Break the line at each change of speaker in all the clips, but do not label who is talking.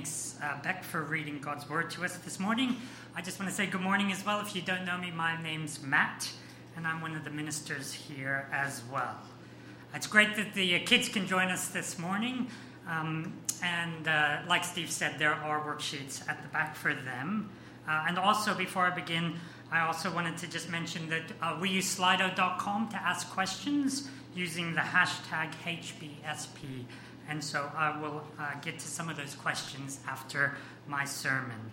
thanks, uh, Beck, for reading God's Word to us this morning. I just want to say good morning as well. If you don't know me, my name's Matt, and I'm one of the ministers here as well. It's great that the uh, kids can join us this morning. Um, and uh, like Steve said, there are worksheets at the back for them. Uh, and also, before I begin, I also wanted to just mention that uh, we use slido.com to ask questions using the hashtag HBSP. And so I will uh, get to some of those questions after my sermon.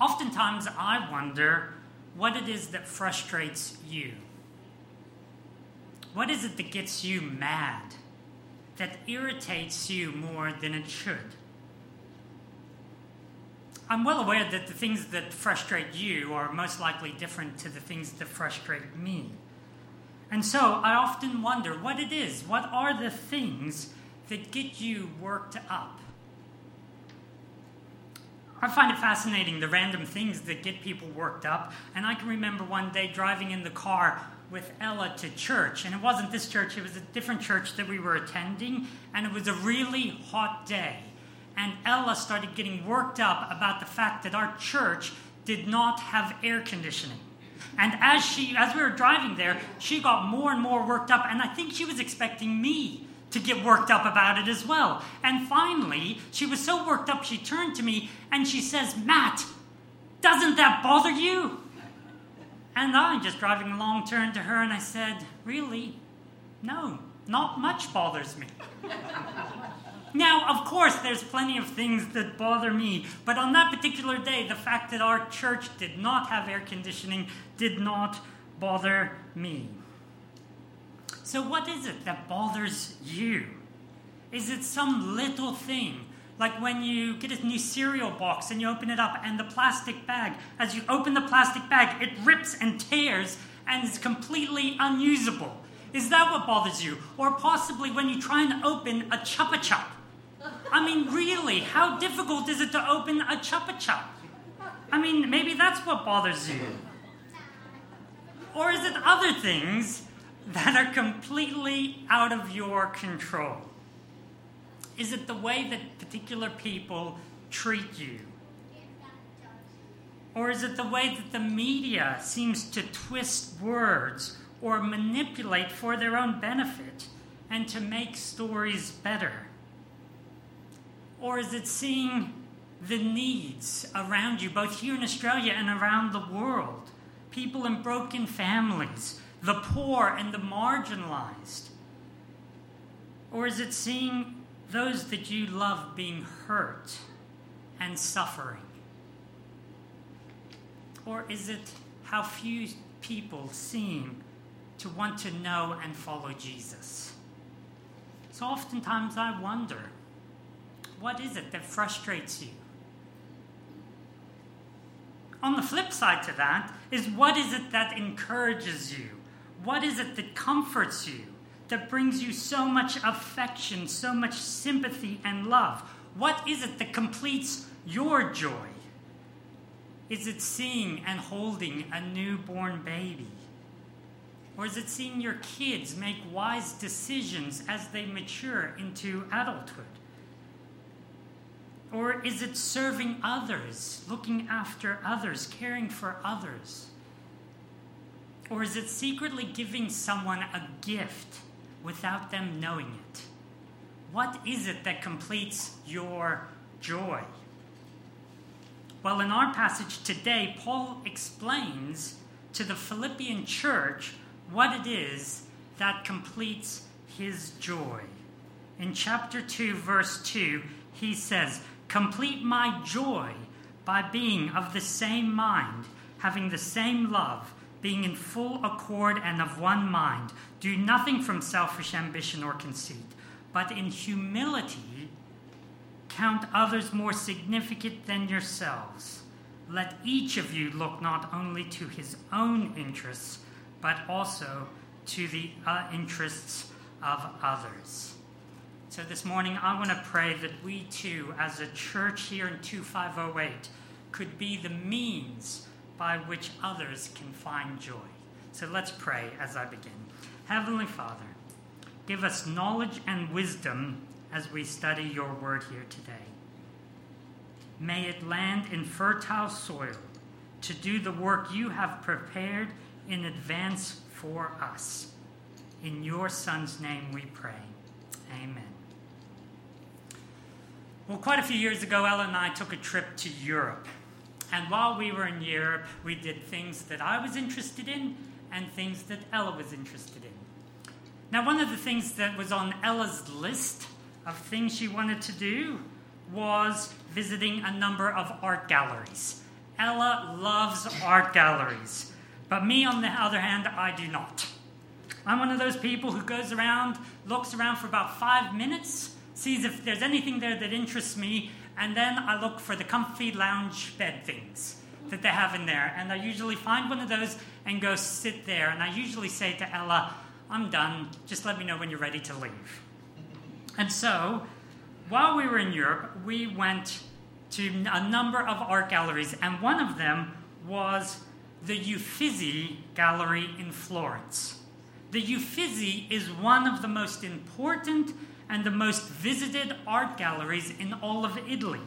Oftentimes, I wonder what it is that frustrates you. What is it that gets you mad, that irritates you more than it should? I'm well aware that the things that frustrate you are most likely different to the things that frustrate me. And so I often wonder what it is. What are the things that get you worked up? I find it fascinating the random things that get people worked up. And I can remember one day driving in the car with Ella to church. And it wasn't this church, it was a different church that we were attending. And it was a really hot day. And Ella started getting worked up about the fact that our church did not have air conditioning. And as she, as we were driving there, she got more and more worked up, and I think she was expecting me to get worked up about it as well. And finally, she was so worked up, she turned to me and she says, Matt, doesn't that bother you? And I, just driving along, turned to her and I said, Really? No, not much bothers me. Now, of course, there's plenty of things that bother me, but on that particular day, the fact that our church did not have air conditioning did not bother me. So, what is it that bothers you? Is it some little thing? Like when you get a new cereal box and you open it up, and the plastic bag, as you open the plastic bag, it rips and tears and is completely unusable. Is that what bothers you? Or possibly when you try and open a chupa chup I mean, really, how difficult is it to open a chupa chup? I mean, maybe that's what bothers you. Or is it other things that are completely out of your control? Is it the way that particular people treat you? Or is it the way that the media seems to twist words or manipulate for their own benefit and to make stories better? Or is it seeing the needs around you, both here in Australia and around the world? People in broken families, the poor and the marginalized? Or is it seeing those that you love being hurt and suffering? Or is it how few people seem to want to know and follow Jesus? So oftentimes I wonder what is it that frustrates you? On the flip side to that is what is it that encourages you? What is it that comforts you? That brings you so much affection, so much sympathy and love? What is it that completes your joy? Is it seeing and holding a newborn baby? Or is it seeing your kids make wise decisions as they mature into adulthood? Or is it serving others, looking after others, caring for others? Or is it secretly giving someone a gift without them knowing it? What is it that completes your joy? Well, in our passage today, Paul explains to the Philippian church what it is that completes his joy. In chapter 2, verse 2, he says, Complete my joy by being of the same mind, having the same love, being in full accord and of one mind. Do nothing from selfish ambition or conceit, but in humility count others more significant than yourselves. Let each of you look not only to his own interests, but also to the uh, interests of others. So this morning, I want to pray that we too, as a church here in 2508, could be the means by which others can find joy. So let's pray as I begin. Heavenly Father, give us knowledge and wisdom as we study your word here today. May it land in fertile soil to do the work you have prepared in advance for us. In your Son's name we pray. Amen. Well, quite a few years ago, Ella and I took a trip to Europe. And while we were in Europe, we did things that I was interested in and things that Ella was interested in. Now, one of the things that was on Ella's list of things she wanted to do was visiting a number of art galleries. Ella loves art galleries, but me, on the other hand, I do not. I'm one of those people who goes around, looks around for about five minutes, sees if there's anything there that interests me, and then I look for the comfy lounge bed things that they have in there. And I usually find one of those and go sit there. And I usually say to Ella, I'm done. Just let me know when you're ready to leave. And so, while we were in Europe, we went to a number of art galleries, and one of them was the Uffizi Gallery in Florence. The Uffizi is one of the most important and the most visited art galleries in all of Italy.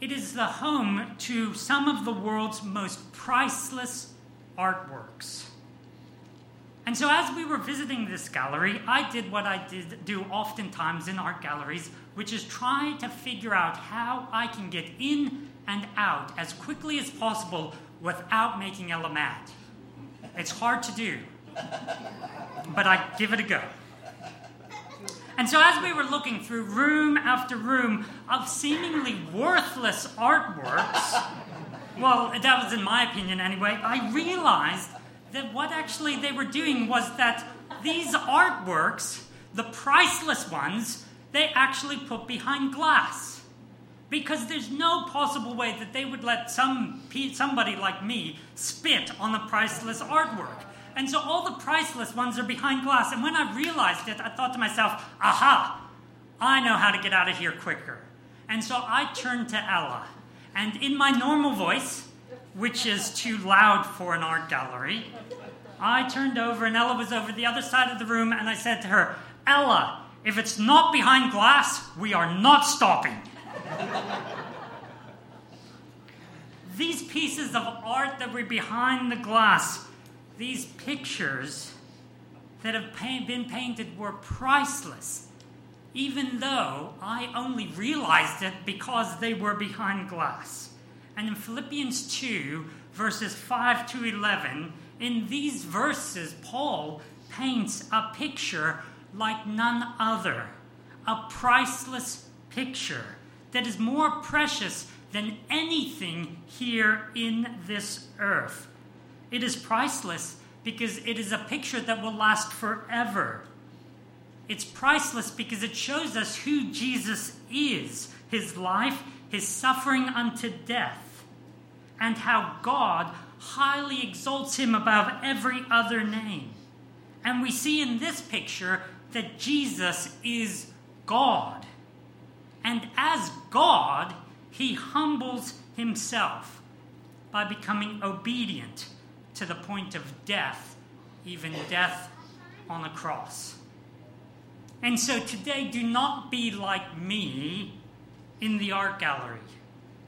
It is the home to some of the world's most priceless artworks. And so, as we were visiting this gallery, I did what I did do oftentimes in art galleries, which is try to figure out how I can get in and out as quickly as possible without making Ella mad. It's hard to do, but I give it a go. And so, as we were looking through room after room of seemingly worthless artworks, well, that was in my opinion anyway, I realized that what actually they were doing was that these artworks, the priceless ones, they actually put behind glass. Because there's no possible way that they would let some somebody like me spit on the priceless artwork. And so all the priceless ones are behind glass. And when I realized it, I thought to myself, aha, I know how to get out of here quicker. And so I turned to Ella. And in my normal voice, which is too loud for an art gallery, I turned over and Ella was over the other side of the room. And I said to her, Ella, if it's not behind glass, we are not stopping. These pieces of art that were behind the glass these pictures that have been painted were priceless, even though I only realized it because they were behind glass. And in Philippians 2, verses 5 to 11, in these verses, Paul paints a picture like none other a priceless picture that is more precious than anything here in this earth. It is priceless because it is a picture that will last forever. It's priceless because it shows us who Jesus is, his life, his suffering unto death, and how God highly exalts him above every other name. And we see in this picture that Jesus is God. And as God, he humbles himself by becoming obedient to the point of death, even death on a cross. And so today, do not be like me in the art gallery.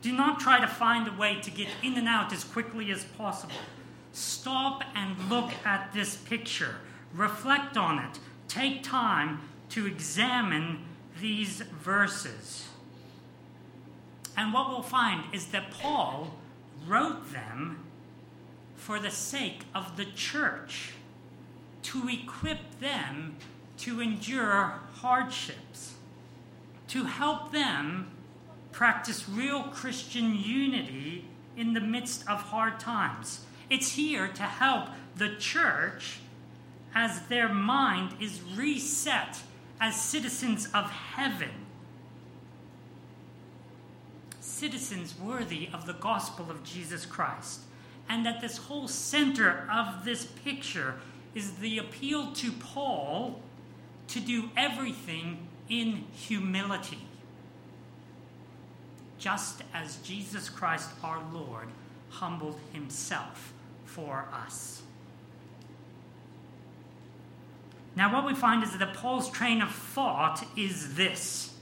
Do not try to find a way to get in and out as quickly as possible. Stop and look at this picture. Reflect on it. Take time to examine these verses. And what we'll find is that Paul wrote them for the sake of the church, to equip them to endure hardships, to help them practice real Christian unity in the midst of hard times. It's here to help the church as their mind is reset as citizens of heaven. Citizens worthy of the gospel of Jesus Christ and that this whole center of this picture is the appeal to Paul to do everything in humility. Just as Jesus Christ our Lord humbled himself for us. Now, what we find is that Paul's train of thought is this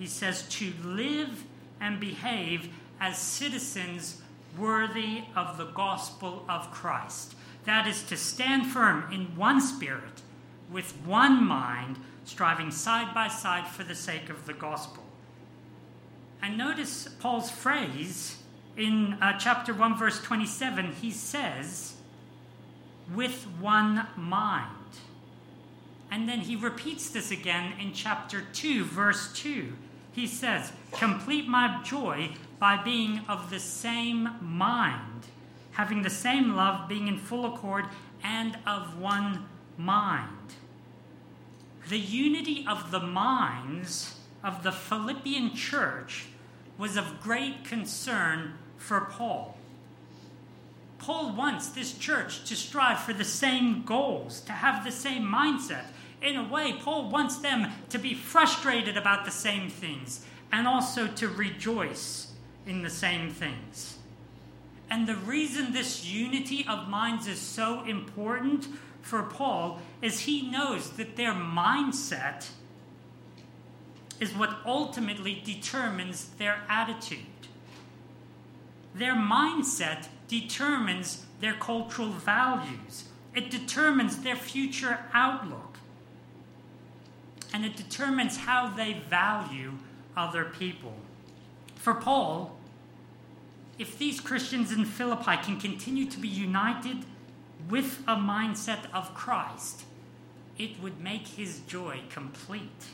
he says, to live and behave as citizens worthy of the gospel of Christ. That is to stand firm in one spirit, with one mind, striving side by side for the sake of the gospel. And notice Paul's phrase in uh, chapter 1, verse 27. He says, with one mind. And then he repeats this again in chapter 2, verse 2. He says, Complete my joy by being of the same mind, having the same love, being in full accord, and of one mind. The unity of the minds of the Philippian church was of great concern for Paul. Paul wants this church to strive for the same goals, to have the same mindset, in a way, Paul wants them to be frustrated about the same things and also to rejoice in the same things. And the reason this unity of minds is so important for Paul is he knows that their mindset is what ultimately determines their attitude. Their mindset determines their cultural values, it determines their future outlook and it determines how they value other people. For Paul, if these Christians in Philippi can continue to be united with a mindset of Christ, it would make his joy complete.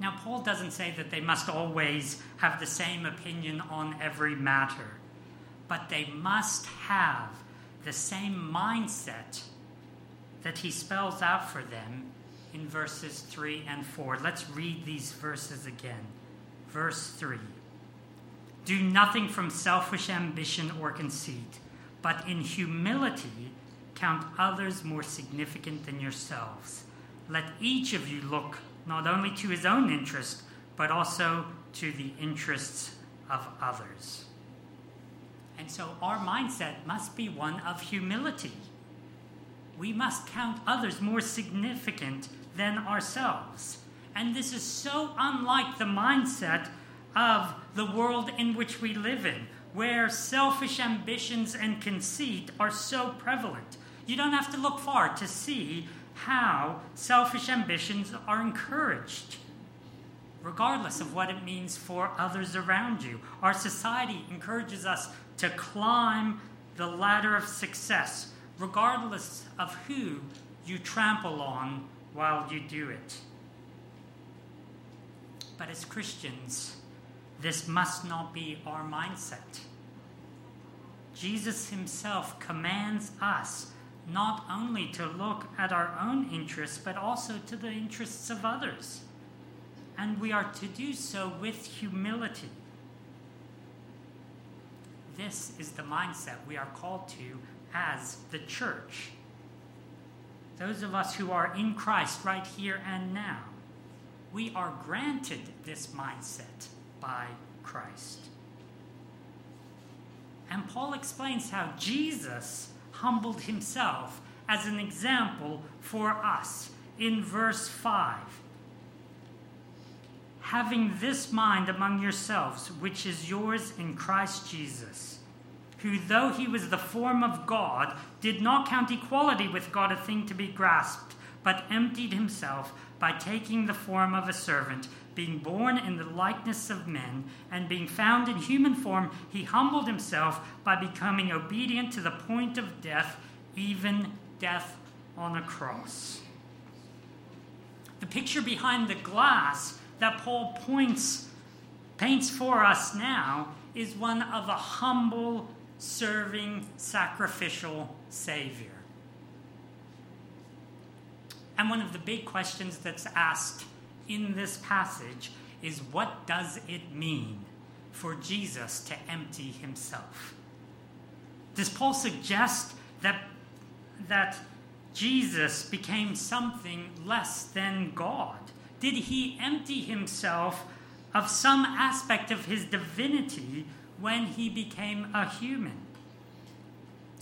Now, Paul doesn't say that they must always have the same opinion on every matter, but they must have the same mindset that he spells out for them in verses 3 and 4. Let's read these verses again. Verse 3 Do nothing from selfish ambition or conceit, but in humility count others more significant than yourselves. Let each of you look not only to his own interest, but also to the interests of others. And so our mindset must be one of humility. We must count others more significant than ourselves. And this is so unlike the mindset of the world in which we live in, where selfish ambitions and conceit are so prevalent. You don't have to look far to see how selfish ambitions are encouraged, regardless of what it means for others around you. Our society encourages us to climb the ladder of success, regardless of who you trample on while you do it. But as Christians, this must not be our mindset. Jesus himself commands us not only to look at our own interests, but also to the interests of others. And we are to do so with humility. This is the mindset we are called to as the church those of us who are in Christ right here and now, we are granted this mindset by Christ. And Paul explains how Jesus humbled himself as an example for us in verse 5. Having this mind among yourselves, which is yours in Christ Jesus who, though he was the form of God, did not count equality with God a thing to be grasped, but emptied himself by taking the form of a servant, being born in the likeness of men, and being found in human form, he humbled himself by becoming obedient to the point of death, even death on a cross. The picture behind the glass that Paul points paints for us now is one of a humble serving, sacrificial Savior. And one of the big questions that's asked in this passage is what does it mean for Jesus to empty himself? Does Paul suggest that, that Jesus became something less than God? Did he empty himself of some aspect of his divinity when he became a human.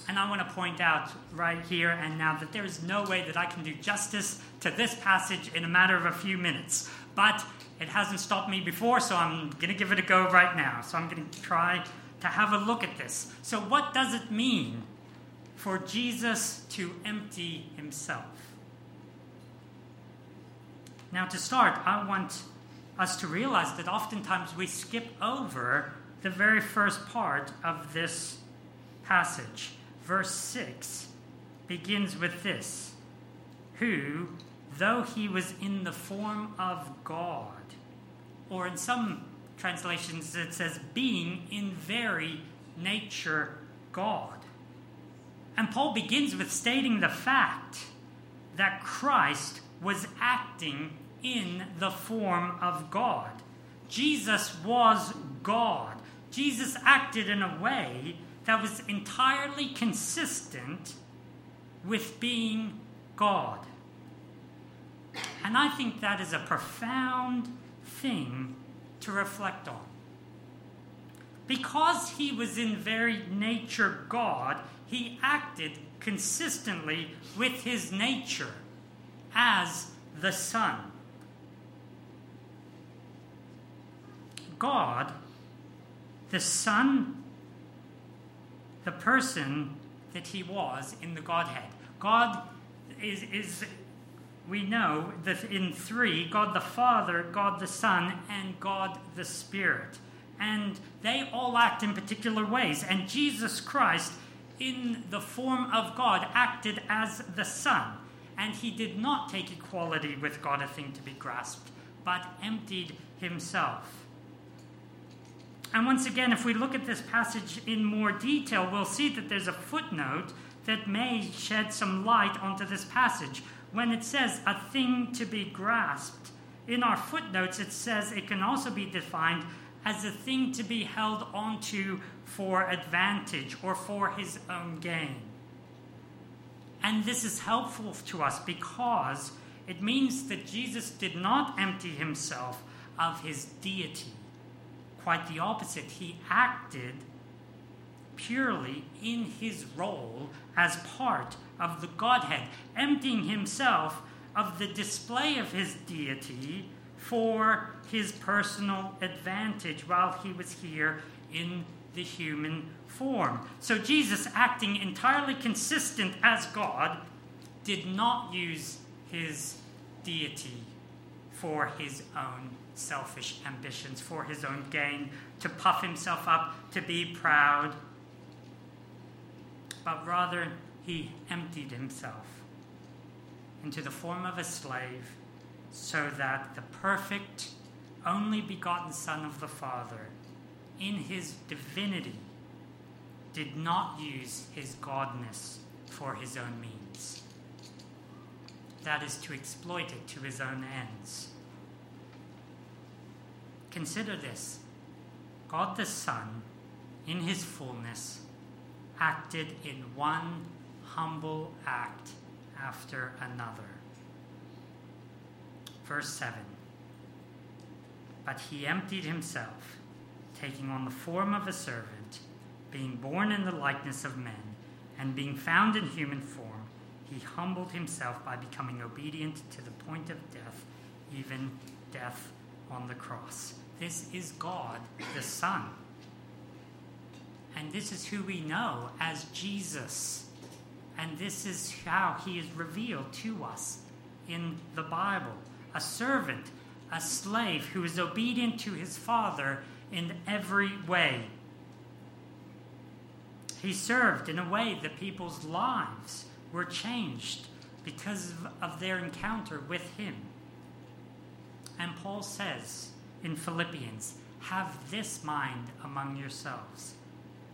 And I want to point out right here and now that there is no way that I can do justice to this passage in a matter of a few minutes. But it hasn't stopped me before, so I'm going to give it a go right now. So I'm going to try to have a look at this. So, what does it mean for Jesus to empty himself? Now, to start, I want us to realize that oftentimes we skip over the very first part of this passage. Verse 6 begins with this Who, though he was in the form of God, or in some translations it says, being in very nature God. And Paul begins with stating the fact that Christ was acting in the form of God. Jesus was God. Jesus acted in a way that was entirely consistent with being God. And I think that is a profound thing to reflect on. Because he was in very nature God, he acted consistently with his nature as the Son. God, the Son, the person that he was in the Godhead. God is, is we know that in three God the Father, God the Son, and God the Spirit. And they all act in particular ways. And Jesus Christ, in the form of God, acted as the Son. And he did not take equality with God a thing to be grasped, but emptied himself. And once again, if we look at this passage in more detail, we'll see that there's a footnote that may shed some light onto this passage when it says a thing to be grasped, in our footnotes it says it can also be defined as a thing to be held onto for advantage or for his own gain. And this is helpful to us because it means that Jesus did not empty himself of his deity. Quite the opposite. He acted purely in his role as part of the Godhead, emptying himself of the display of his deity for his personal advantage while he was here in the human form. So Jesus, acting entirely consistent as God, did not use his deity for his own selfish ambitions, for his own gain, to puff himself up, to be proud, but rather he emptied himself into the form of a slave so that the perfect, only begotten Son of the Father, in his divinity, did not use his godness for his own means. That is to exploit it to his own ends. Consider this God the Son, in his fullness, acted in one humble act after another. Verse 7 But he emptied himself, taking on the form of a servant, being born in the likeness of men, and being found in human form, he humbled himself by becoming obedient to the point of death, even death on the cross. This is God the Son. And this is who we know as Jesus. And this is how he is revealed to us in the Bible a servant, a slave who is obedient to his Father in every way. He served in a way that people's lives were changed because of, their encounter with him. And Paul says in Philippians, Have this mind among yourselves.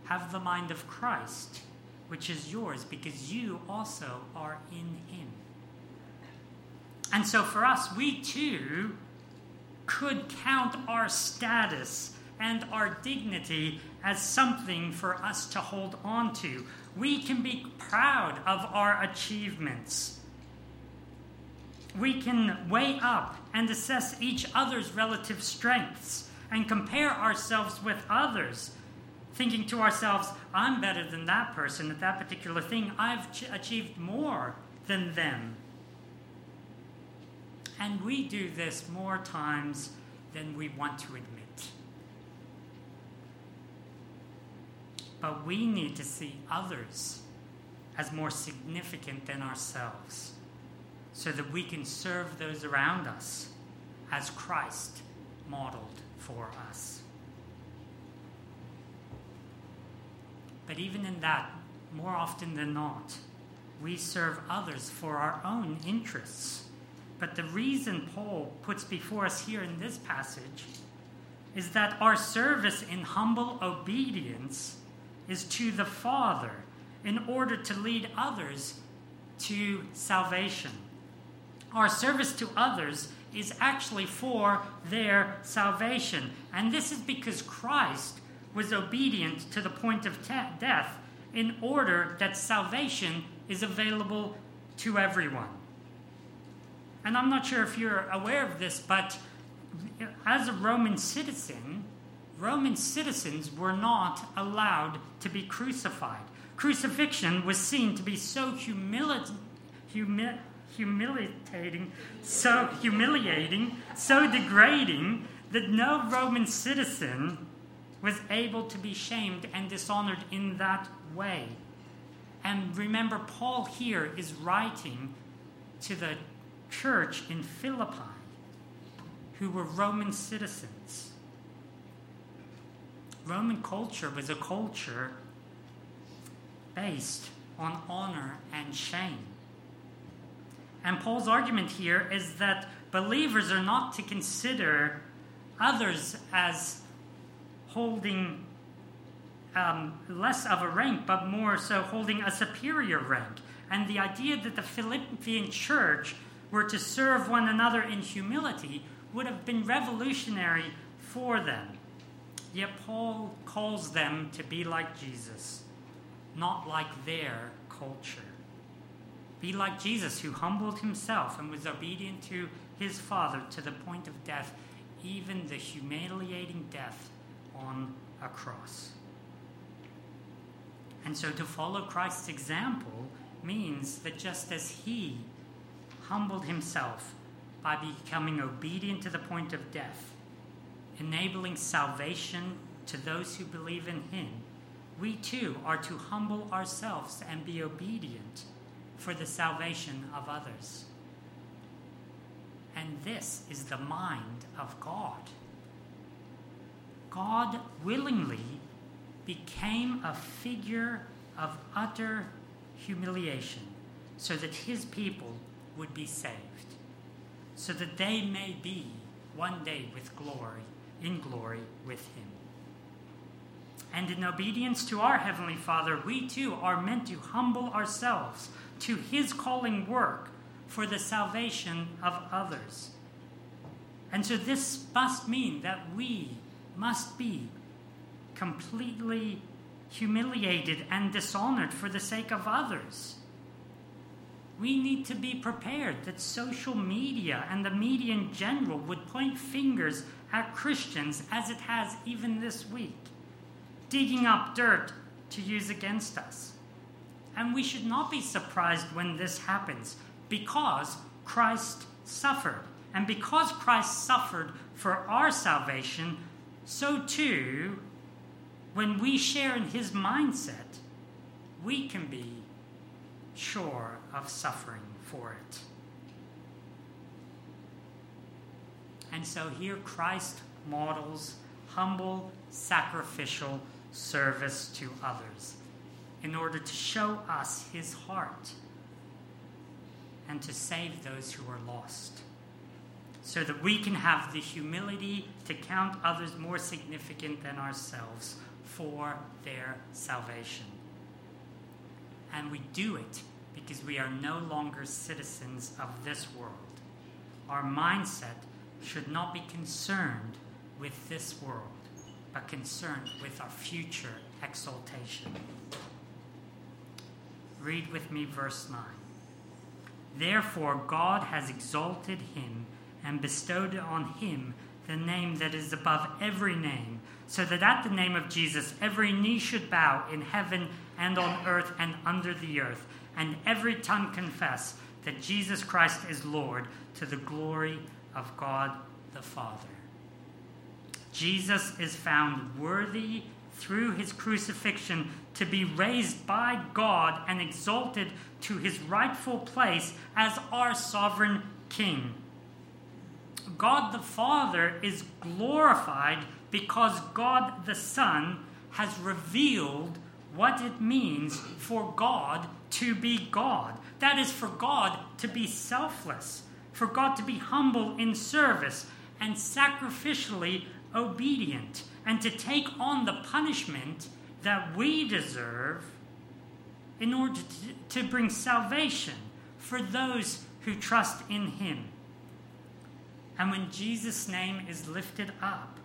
Have the mind of Christ which is yours because you also are in him. And so for us, we too could count our status and our dignity as something for us to hold on to. We can be proud of our achievements. We can weigh up and assess each other's relative strengths and compare ourselves with others thinking to ourselves, I'm better than that person at that particular thing. I've ch- achieved more than them. And we do this more times than we want to admit. But we need to see others as more significant than ourselves so that we can serve those around us as Christ modeled for us. But even in that, more often than not, we serve others for our own interests. But the reason Paul puts before us here in this passage is that our service in humble obedience is to the Father in order to lead others to salvation. Our service to others is actually for their salvation. And this is because Christ was obedient to the point of te- death in order that salvation is available to everyone. And I'm not sure if you're aware of this, but as a Roman citizen, Roman citizens were not allowed to be crucified. Crucifixion was seen to be so humili- humi- humiliating, so humiliating, so degrading that no Roman citizen was able to be shamed and dishonored in that way. And remember, Paul here is writing to the church in Philippi who were Roman citizens. Roman culture was a culture based on honor and shame. And Paul's argument here is that believers are not to consider others as holding um, less of a rank, but more so holding a superior rank. And the idea that the Philippian church were to serve one another in humility would have been revolutionary for them. Yet Paul calls them to be like Jesus, not like their culture. Be like Jesus, who humbled himself and was obedient to his Father to the point of death, even the humiliating death on a cross. And so to follow Christ's example means that just as he humbled himself by becoming obedient to the point of death, enabling salvation to those who believe in him, we too are to humble ourselves and be obedient for the salvation of others. And this is the mind of God. God willingly became a figure of utter humiliation so that his people would be saved, so that they may be one day with glory, in glory with him. And in obedience to our Heavenly Father, we too are meant to humble ourselves to his calling work for the salvation of others. And so this must mean that we must be completely humiliated and dishonored for the sake of others. We need to be prepared that social media and the media in general would point fingers at Christians as it has even this week, digging up dirt to use against us. And we should not be surprised when this happens because Christ suffered. And because Christ suffered for our salvation, so too, when we share in his mindset, we can be sure of suffering for it. And so here Christ models humble, sacrificial service to others in order to show us his heart and to save those who are lost, so that we can have the humility to count others more significant than ourselves for their salvation. And we do it because we are no longer citizens of this world. Our mindset should not be concerned with this world, but concerned with our future exaltation. Read with me verse 9. Therefore, God has exalted him and bestowed on him the name that is above every name, so that at the name of Jesus every knee should bow in heaven and on earth and under the earth, and every tongue confess that Jesus Christ is Lord to the glory of God the Father. Jesus is found worthy through his crucifixion to be raised by God and exalted to his rightful place as our sovereign king. God the Father is glorified because God the Son has revealed what it means for God to be God. That is, for God to be selfless, for God to be humble in service and sacrificially obedient, and to take on the punishment that we deserve in order to, bring salvation for those who trust in Him. And when Jesus' name is lifted up,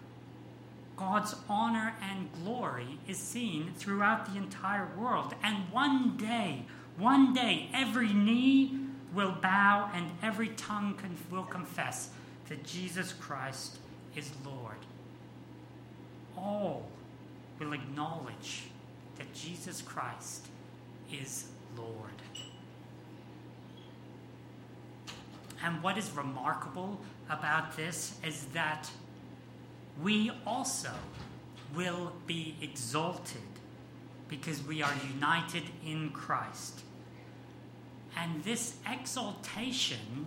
God's honor and glory is seen throughout the entire world. And one day, one day, every knee will bow and every tongue will confess that Jesus Christ is Lord. All will acknowledge that Jesus Christ is Lord. And what is remarkable about this is that we also will be exalted because we are united in Christ. And this exaltation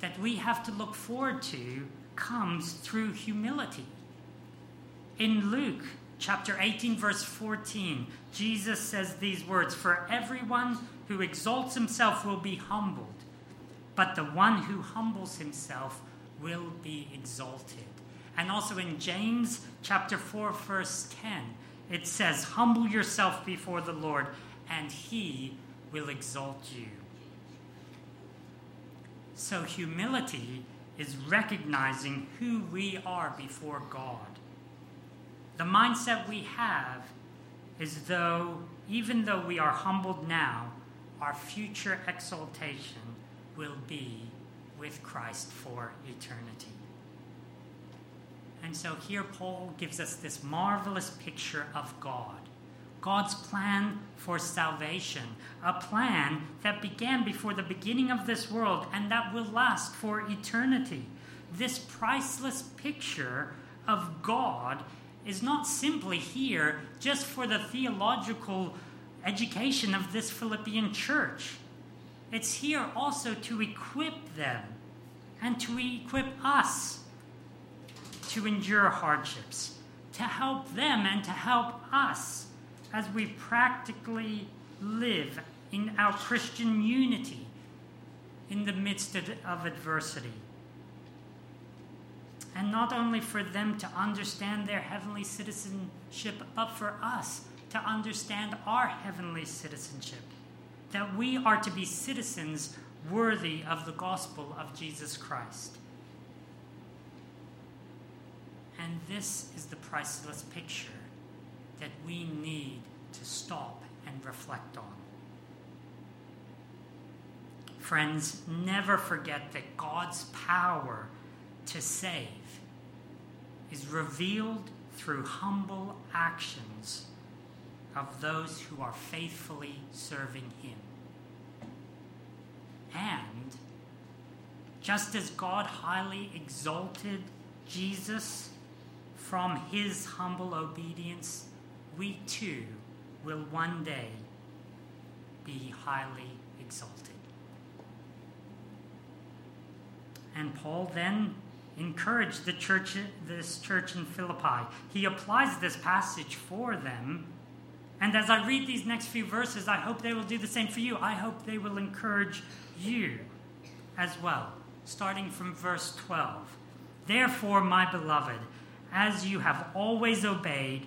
that we have to look forward to comes through humility. In Luke chapter 18, verse 14, Jesus says these words For everyone who exalts himself will be humbled, but the one who humbles himself will be exalted. And also in James chapter 4, verse 10, it says, Humble yourself before the Lord, and he will exalt you. So, humility is recognizing who we are before God. The mindset we have is though, even though we are humbled now, our future exaltation will be with Christ for eternity. And so here Paul gives us this marvelous picture of God. God's plan for salvation, a plan that began before the beginning of this world and that will last for eternity. This priceless picture of God is not simply here just for the theological education of this Philippian church. It's here also to equip them and to equip us to endure hardships, to help them and to help us as we practically live in our Christian unity in the midst of, adversity. And not only for them to understand their heavenly citizenship, but for us to understand our heavenly citizenship. That we are to be citizens worthy of the gospel of Jesus Christ. And this is the priceless picture that we need to stop and reflect on. Friends, never forget that God's power to save is revealed through humble actions of those who are faithfully serving Him. And just as God highly exalted Jesus from his humble obedience, we too will one day be highly exalted. And Paul then encouraged the church, this church in Philippi. He applies this passage for them. And as I read these next few verses, I hope they will do the same for you. I hope they will encourage you as well, starting from verse 12. Therefore, my beloved, as you have always obeyed,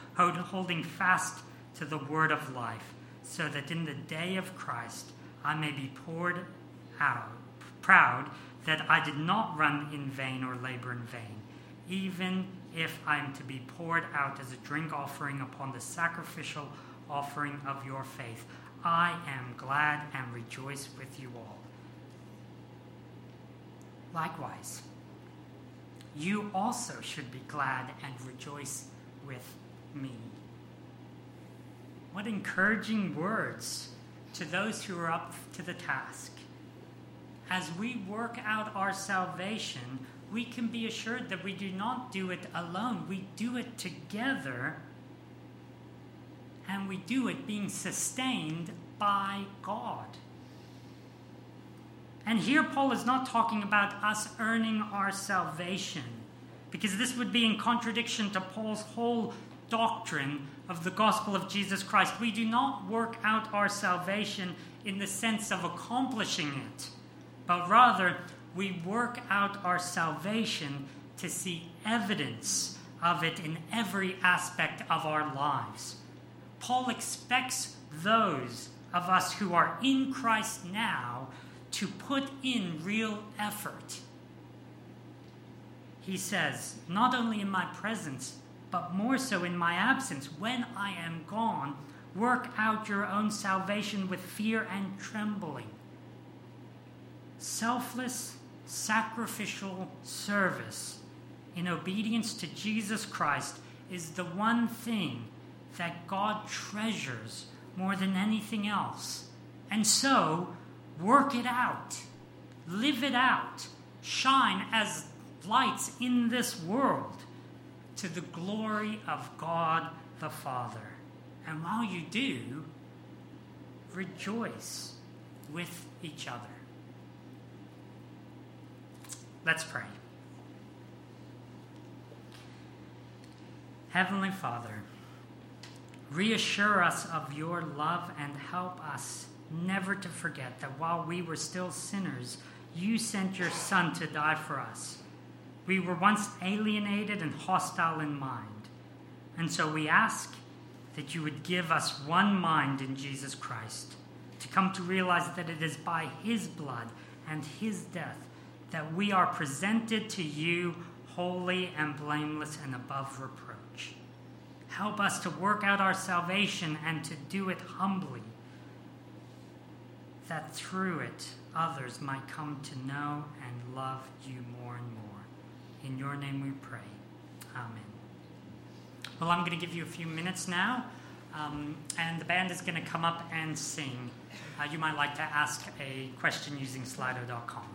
holding fast to the word of life, so that in the day of Christ I may be poured out, proud that I did not run in vain or labor in vain, even if I am to be poured out as a drink offering upon the sacrificial offering of your faith. I am glad and rejoice with you all. Likewise, you also should be glad and rejoice with me. What encouraging words to those who are up to the task. As we work out our salvation, we can be assured that we do not do it alone. We do it together and we do it being sustained by God. And here, Paul is not talking about us earning our salvation, because this would be in contradiction to Paul's whole doctrine of the gospel of Jesus Christ. We do not work out our salvation in the sense of accomplishing it, but rather we work out our salvation to see evidence of it in every aspect of our lives. Paul expects those of us who are in Christ now to put in real effort. He says, not only in my presence, but more so in my absence, when I am gone, work out your own salvation with fear and trembling. Selfless, sacrificial service in obedience to Jesus Christ is the one thing that God treasures more than anything else. And so, work it out, live it out, shine as lights in this world to the glory of God the Father. And while you do, rejoice with each other. Let's pray. Heavenly Father, Reassure us of your love and help us never to forget that while we were still sinners, you sent your Son to die for us. We were once alienated and hostile in mind. And so we ask that you would give us one mind in Jesus Christ, to come to realize that it is by his blood and his death that we are presented to you holy and blameless and above reproach. Help us to work out our salvation and to do it humbly, that through it others might come to know and love you more and more. In your name we pray. Amen. Well, I'm going to give you a few minutes now, um, and the band is going to come up and sing. Uh, you might like to ask a question using slido.com.